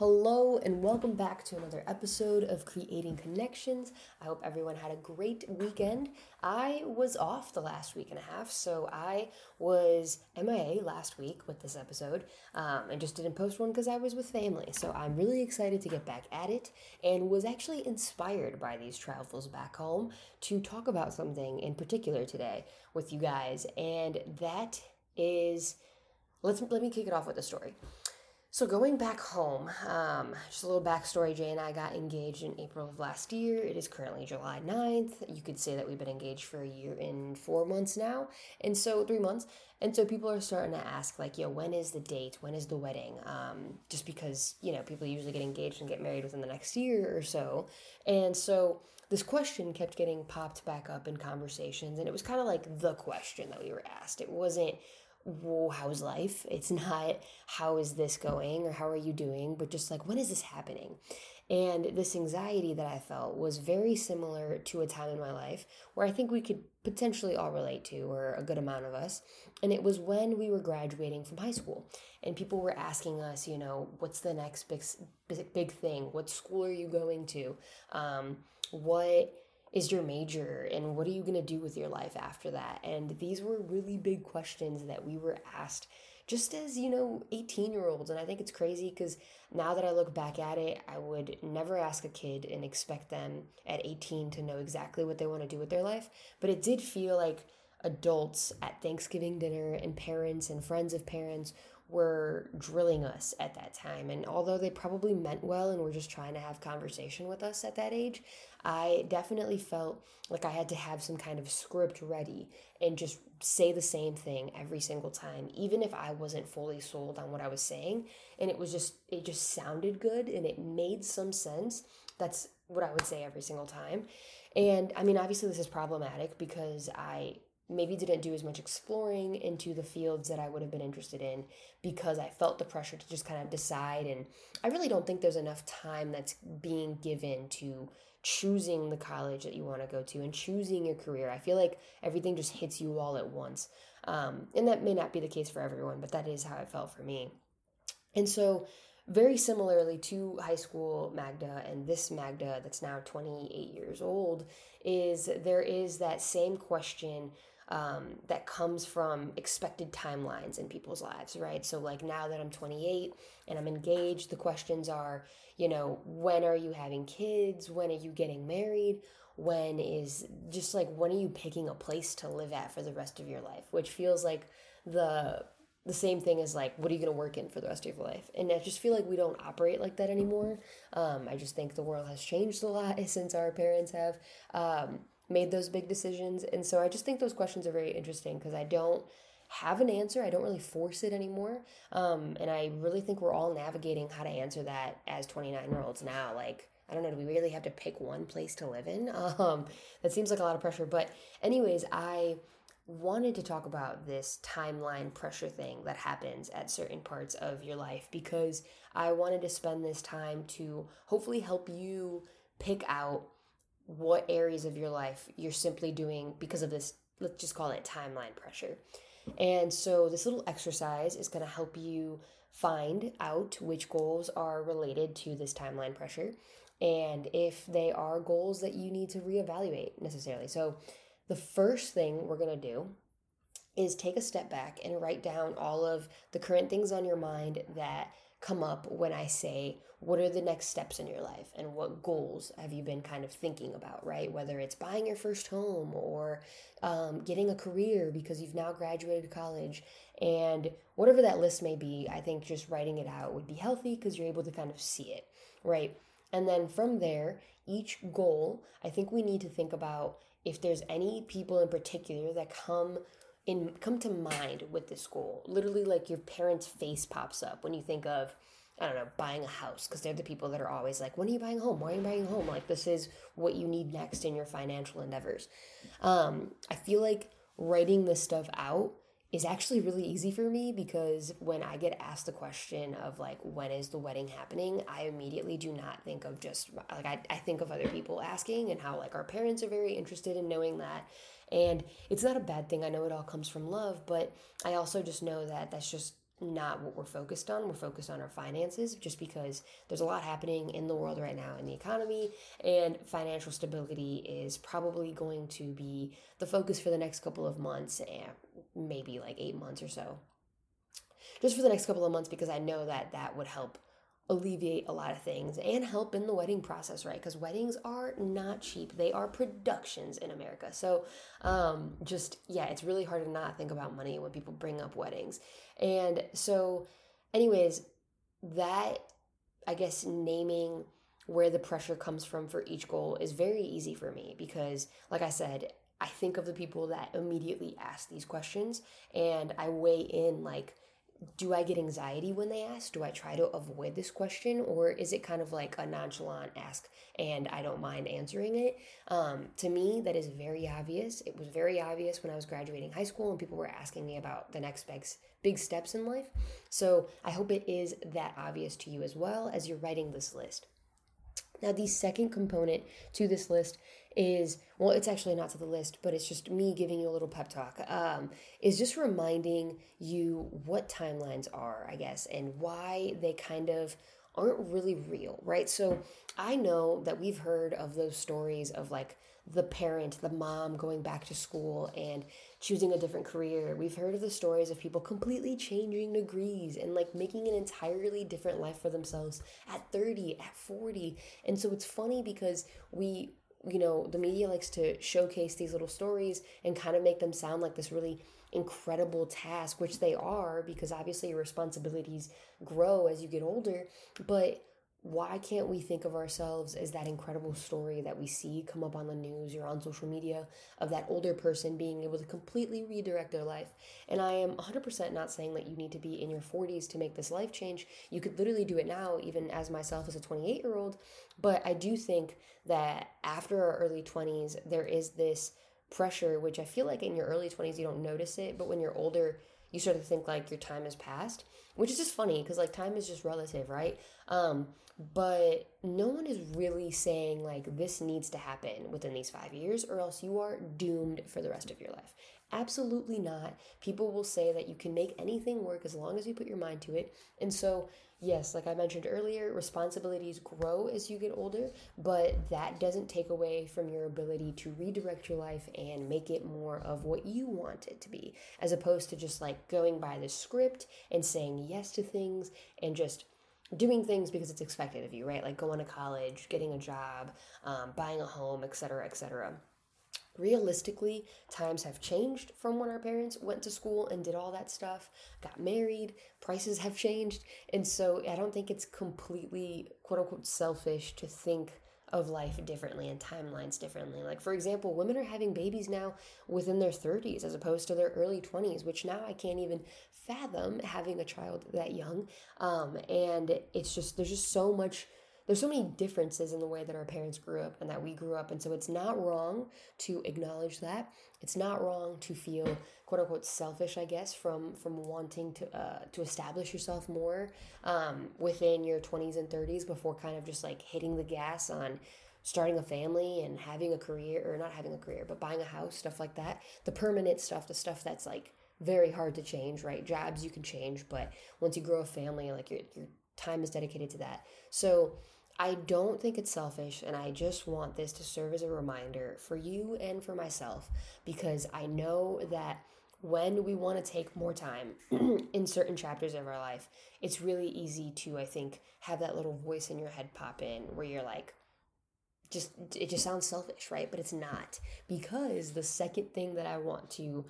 Hello, and welcome back to another episode of Creating Connections. I hope everyone had a great weekend. I was off the last week and a half, so I was MIA last week with this episode um, and just didn't post one because I was with family. So I'm really excited to get back at it and was actually inspired by these travels back home to talk about something in particular today with you guys, and that is let's let me kick it off with a story. So going back home, um, just a little backstory. Jay and I got engaged in April of last year. It is currently July 9th. You could say that we've been engaged for a year and four months now. And so three months. And so people are starting to ask, like, yo, when is the date? When is the wedding? Um, just because, you know, people usually get engaged and get married within the next year or so. And so this question kept getting popped back up in conversations. And it was kind of like the question that we were asked. It wasn't, whoa, how's life? It's not how is this going or how are you doing, but just like when is this happening? And this anxiety that I felt was very similar to a time in my life where I think we could potentially all relate to, or a good amount of us. And it was when we were graduating from high school, and people were asking us, you know, what's the next big big, big thing? What school are you going to? Um, what is your major and what are you going to do with your life after that? And these were really big questions that we were asked just as you know 18 year olds and i think it's crazy because now that i look back at it i would never ask a kid and expect them at 18 to know exactly what they want to do with their life but it did feel like adults at thanksgiving dinner and parents and friends of parents were drilling us at that time. And although they probably meant well and were just trying to have conversation with us at that age, I definitely felt like I had to have some kind of script ready and just say the same thing every single time, even if I wasn't fully sold on what I was saying. And it was just, it just sounded good and it made some sense. That's what I would say every single time. And I mean, obviously, this is problematic because I maybe didn't do as much exploring into the fields that I would have been interested in because I felt the pressure to just kind of decide. And I really don't think there's enough time that's being given to choosing the college that you want to go to and choosing your career. I feel like everything just hits you all at once. Um, and that may not be the case for everyone, but that is how it felt for me. And so, very similarly to high school Magda and this Magda that's now 28 years old, is there is that same question um, that comes from expected timelines in people's lives, right? So, like now that I'm 28 and I'm engaged, the questions are, you know, when are you having kids? When are you getting married? When is just like, when are you picking a place to live at for the rest of your life? Which feels like the the same thing as like what are you going to work in for the rest of your life and i just feel like we don't operate like that anymore um, i just think the world has changed a lot since our parents have um, made those big decisions. And so I just think those questions are very interesting because I don't have an answer. I don't really force it anymore. Um, and I really think we're all navigating how to answer that as 29 year olds now. Like, I don't know, do we really have to pick one place to live in? Um, that seems like a lot of pressure. But, anyways, I wanted to talk about this timeline pressure thing that happens at certain parts of your life because I wanted to spend this time to hopefully help you pick out what areas of your life you're simply doing because of this, let's just call it timeline pressure. And so, this little exercise is going to help you find out which goals are related to this timeline pressure and if they are goals that you need to reevaluate necessarily. So, the first thing we're going to do is take a step back and write down all of the current things on your mind that come up when I say, what are the next steps in your life and what goals have you been kind of thinking about, right? Whether it's buying your first home or um, getting a career because you've now graduated college and whatever that list may be, I think just writing it out would be healthy because you're able to kind of see it, right? And then from there, each goal, I think we need to think about if there's any people in particular that come in come to mind with this goal. Literally, like your parents' face pops up when you think of, I don't know, buying a house, because they're the people that are always like, when are you buying a home? Why are you buying a home? Like, this is what you need next in your financial endeavors. Um, I feel like writing this stuff out is actually really easy for me because when I get asked the question of like when is the wedding happening, I immediately do not think of just like I, I think of other people asking and how like our parents are very interested in knowing that and it's not a bad thing. I know it all comes from love, but I also just know that that's just not what we're focused on. We're focused on our finances just because there's a lot happening in the world right now in the economy, and financial stability is probably going to be the focus for the next couple of months, and maybe like eight months or so. Just for the next couple of months, because I know that that would help alleviate a lot of things and help in the wedding process, right? Because weddings are not cheap. They are productions in America. So, um, just, yeah, it's really hard to not think about money when people bring up weddings. And so, anyways, that, I guess, naming where the pressure comes from for each goal is very easy for me because, like I said, I think of the people that immediately ask these questions and I weigh in like, do I get anxiety when they ask? Do I try to avoid this question? Or is it kind of like a nonchalant ask and I don't mind answering it? Um, to me, that is very obvious. It was very obvious when I was graduating high school and people were asking me about the next big, big steps in life. So I hope it is that obvious to you as well as you're writing this list. Now, the second component to this list is well, it's actually not to the list, but it's just me giving you a little pep talk. Um, is just reminding you what timelines are, I guess, and why they kind of aren't really real, right? So I know that we've heard of those stories of like the parent, the mom going back to school and choosing a different career. We've heard of the stories of people completely changing degrees and like making an entirely different life for themselves at 30, at 40. And so it's funny because we you know, the media likes to showcase these little stories and kind of make them sound like this really incredible task, which they are because obviously your responsibilities grow as you get older. But why can't we think of ourselves as that incredible story that we see come up on the news or on social media of that older person being able to completely redirect their life? And I am 100% not saying that you need to be in your 40s to make this life change. You could literally do it now, even as myself as a 28 year old. But I do think that after our early 20s, there is this pressure, which I feel like in your early 20s, you don't notice it, but when you're older, you sort of think like your time has passed, which is just funny because like time is just relative, right? Um, but no one is really saying like this needs to happen within these five years or else you are doomed for the rest of your life absolutely not people will say that you can make anything work as long as you put your mind to it and so yes like i mentioned earlier responsibilities grow as you get older but that doesn't take away from your ability to redirect your life and make it more of what you want it to be as opposed to just like going by the script and saying yes to things and just doing things because it's expected of you, right? Like going to college, getting a job, um, buying a home, etc., etc. Realistically, times have changed from when our parents went to school and did all that stuff, got married, prices have changed. And so I don't think it's completely, quote unquote, selfish to think of life differently and timelines differently. Like, for example, women are having babies now within their 30s as opposed to their early 20s, which now I can't even fathom having a child that young. Um, and it's just, there's just so much there's so many differences in the way that our parents grew up and that we grew up and so it's not wrong to acknowledge that. It's not wrong to feel quote unquote selfish i guess from from wanting to uh, to establish yourself more um, within your 20s and 30s before kind of just like hitting the gas on starting a family and having a career or not having a career but buying a house stuff like that. The permanent stuff the stuff that's like very hard to change right? Jobs you can change but once you grow a family like your, your time is dedicated to that so I don't think it's selfish, and I just want this to serve as a reminder for you and for myself because I know that when we want to take more time in certain chapters of our life, it's really easy to, I think, have that little voice in your head pop in where you're like, just it just sounds selfish, right? But it's not because the second thing that I want to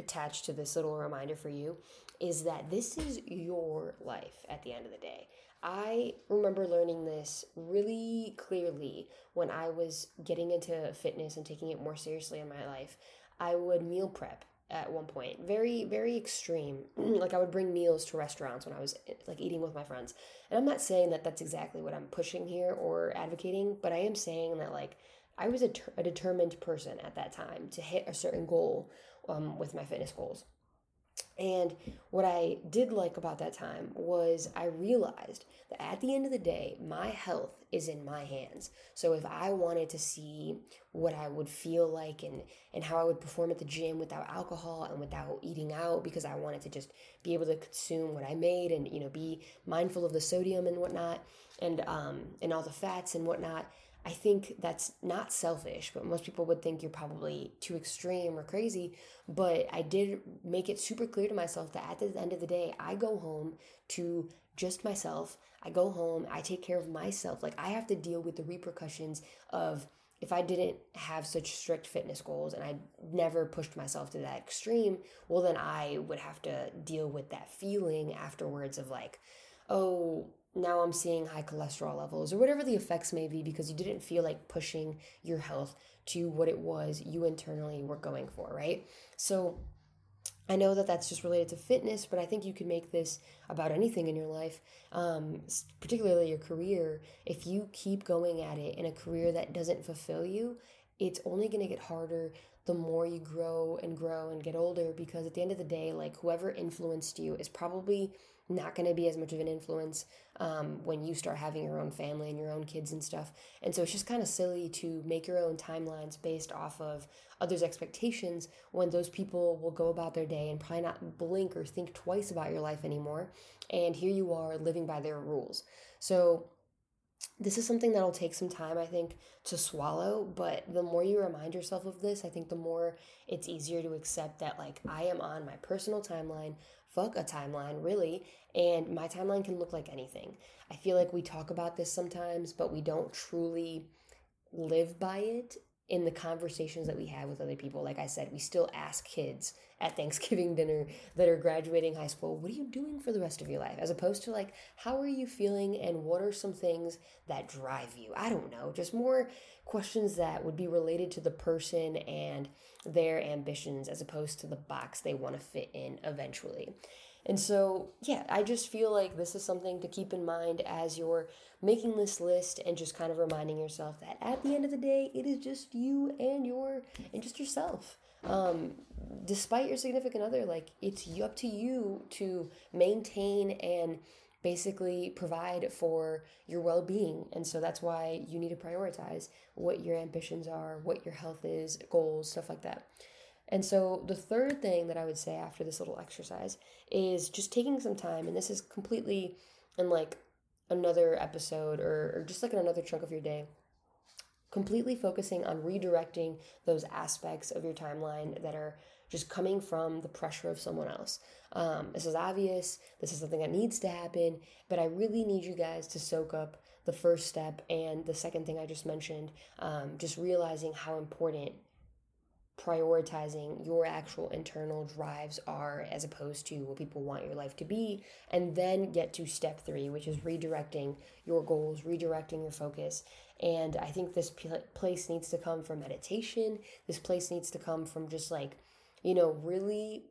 attach to this little reminder for you is that this is your life at the end of the day. I remember learning this really clearly when I was getting into fitness and taking it more seriously in my life. I would meal prep at one point, very, very extreme. like I would bring meals to restaurants when I was like eating with my friends. And I'm not saying that that's exactly what I'm pushing here or advocating, but I am saying that like I was a, ter- a determined person at that time to hit a certain goal um, with my fitness goals. And what I did like about that time was I realized that at the end of the day, my health is in my hands. So if I wanted to see what I would feel like and, and how I would perform at the gym without alcohol and without eating out because I wanted to just be able to consume what I made and, you know, be mindful of the sodium and whatnot and um and all the fats and whatnot, I think that's not selfish, but most people would think you're probably too extreme or crazy. But I did make it super clear to myself that at the end of the day, I go home to just myself. I go home, I take care of myself. Like I have to deal with the repercussions of if I didn't have such strict fitness goals and I never pushed myself to that extreme, well, then I would have to deal with that feeling afterwards of like, oh, now I'm seeing high cholesterol levels or whatever the effects may be because you didn't feel like pushing your health to what it was you internally were going for, right? So I know that that's just related to fitness, but I think you can make this about anything in your life, um, particularly your career. If you keep going at it in a career that doesn't fulfill you, it's only going to get harder the more you grow and grow and get older because at the end of the day, like whoever influenced you is probably not going to be as much of an influence um, when you start having your own family and your own kids and stuff. And so it's just kind of silly to make your own timelines based off of others' expectations when those people will go about their day and probably not blink or think twice about your life anymore. And here you are living by their rules. So this is something that'll take some time, I think, to swallow. But the more you remind yourself of this, I think the more it's easier to accept that, like, I am on my personal timeline fuck a timeline, really. And my timeline can look like anything. I feel like we talk about this sometimes, but we don't truly live by it in the conversations that we have with other people. Like I said, we still ask kids at Thanksgiving dinner that are graduating high school, what are you doing for the rest of your life? As opposed to like, how are you feeling and what are some things that drive you? I don't know, just more questions that would be related to the person and their ambitions as opposed to the box they want to fit in eventually. And so, yeah, I just feel like this is something to keep in mind as you're making this list and just kind of reminding yourself that at the end of the day, it is just you and your and just yourself. Um, despite your significant other, like it's up to you to maintain and basically provide for your well being. And so that's why you need to prioritize what your ambitions are, what your health is, goals, stuff like that. And so the third thing that I would say after this little exercise is just taking some time, and this is completely in like another episode or, or just like in another chunk of your day completely focusing on redirecting those aspects of your timeline that are just coming from the pressure of someone else. Um, this is obvious. This is something that needs to happen, but I really need you guys to soak up the first step and the second thing I just mentioned, um, just realizing how important prioritizing your actual internal drives are as opposed to what people want your life to be and then get to step 3 which is redirecting your goals redirecting your focus. And i think this place needs to come from meditation. This place needs to come from just like you know, really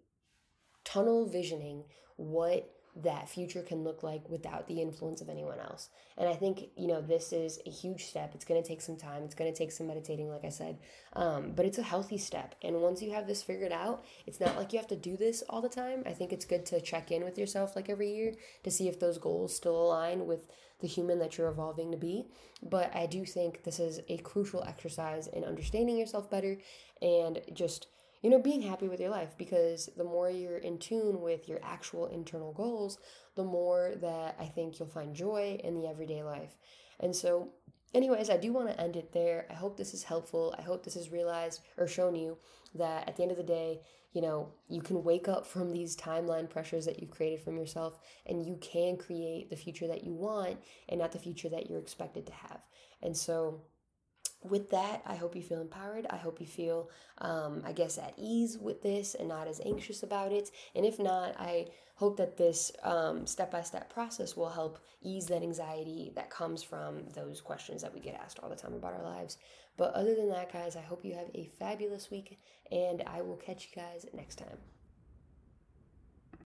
tunnel visioning what that future can look like without the influence of anyone else. And I think, you know, this is a huge step. It's going to take some time. It's going to take some meditating, like I said. Um, but it's a healthy step. And once you have this figured out, it's not like you have to do this all the time. I think it's good to check in with yourself like every year to see if those goals still align with the human that you're evolving to be. But I do think this is a crucial exercise in understanding yourself better and just you know, being happy with your life because the more you're in tune with your actual internal goals, the more that I think you'll find joy in the everyday life. And so, anyways, I do want to end it there. I hope this is helpful. I hope this has realized or shown you that at the end of the day, you know, you can wake up from these timeline pressures that you've created from yourself and you can create the future that you want and not the future that you're expected to have. And so, with that, I hope you feel empowered. I hope you feel, um, I guess, at ease with this and not as anxious about it. And if not, I hope that this step by step process will help ease that anxiety that comes from those questions that we get asked all the time about our lives. But other than that, guys, I hope you have a fabulous week and I will catch you guys next time.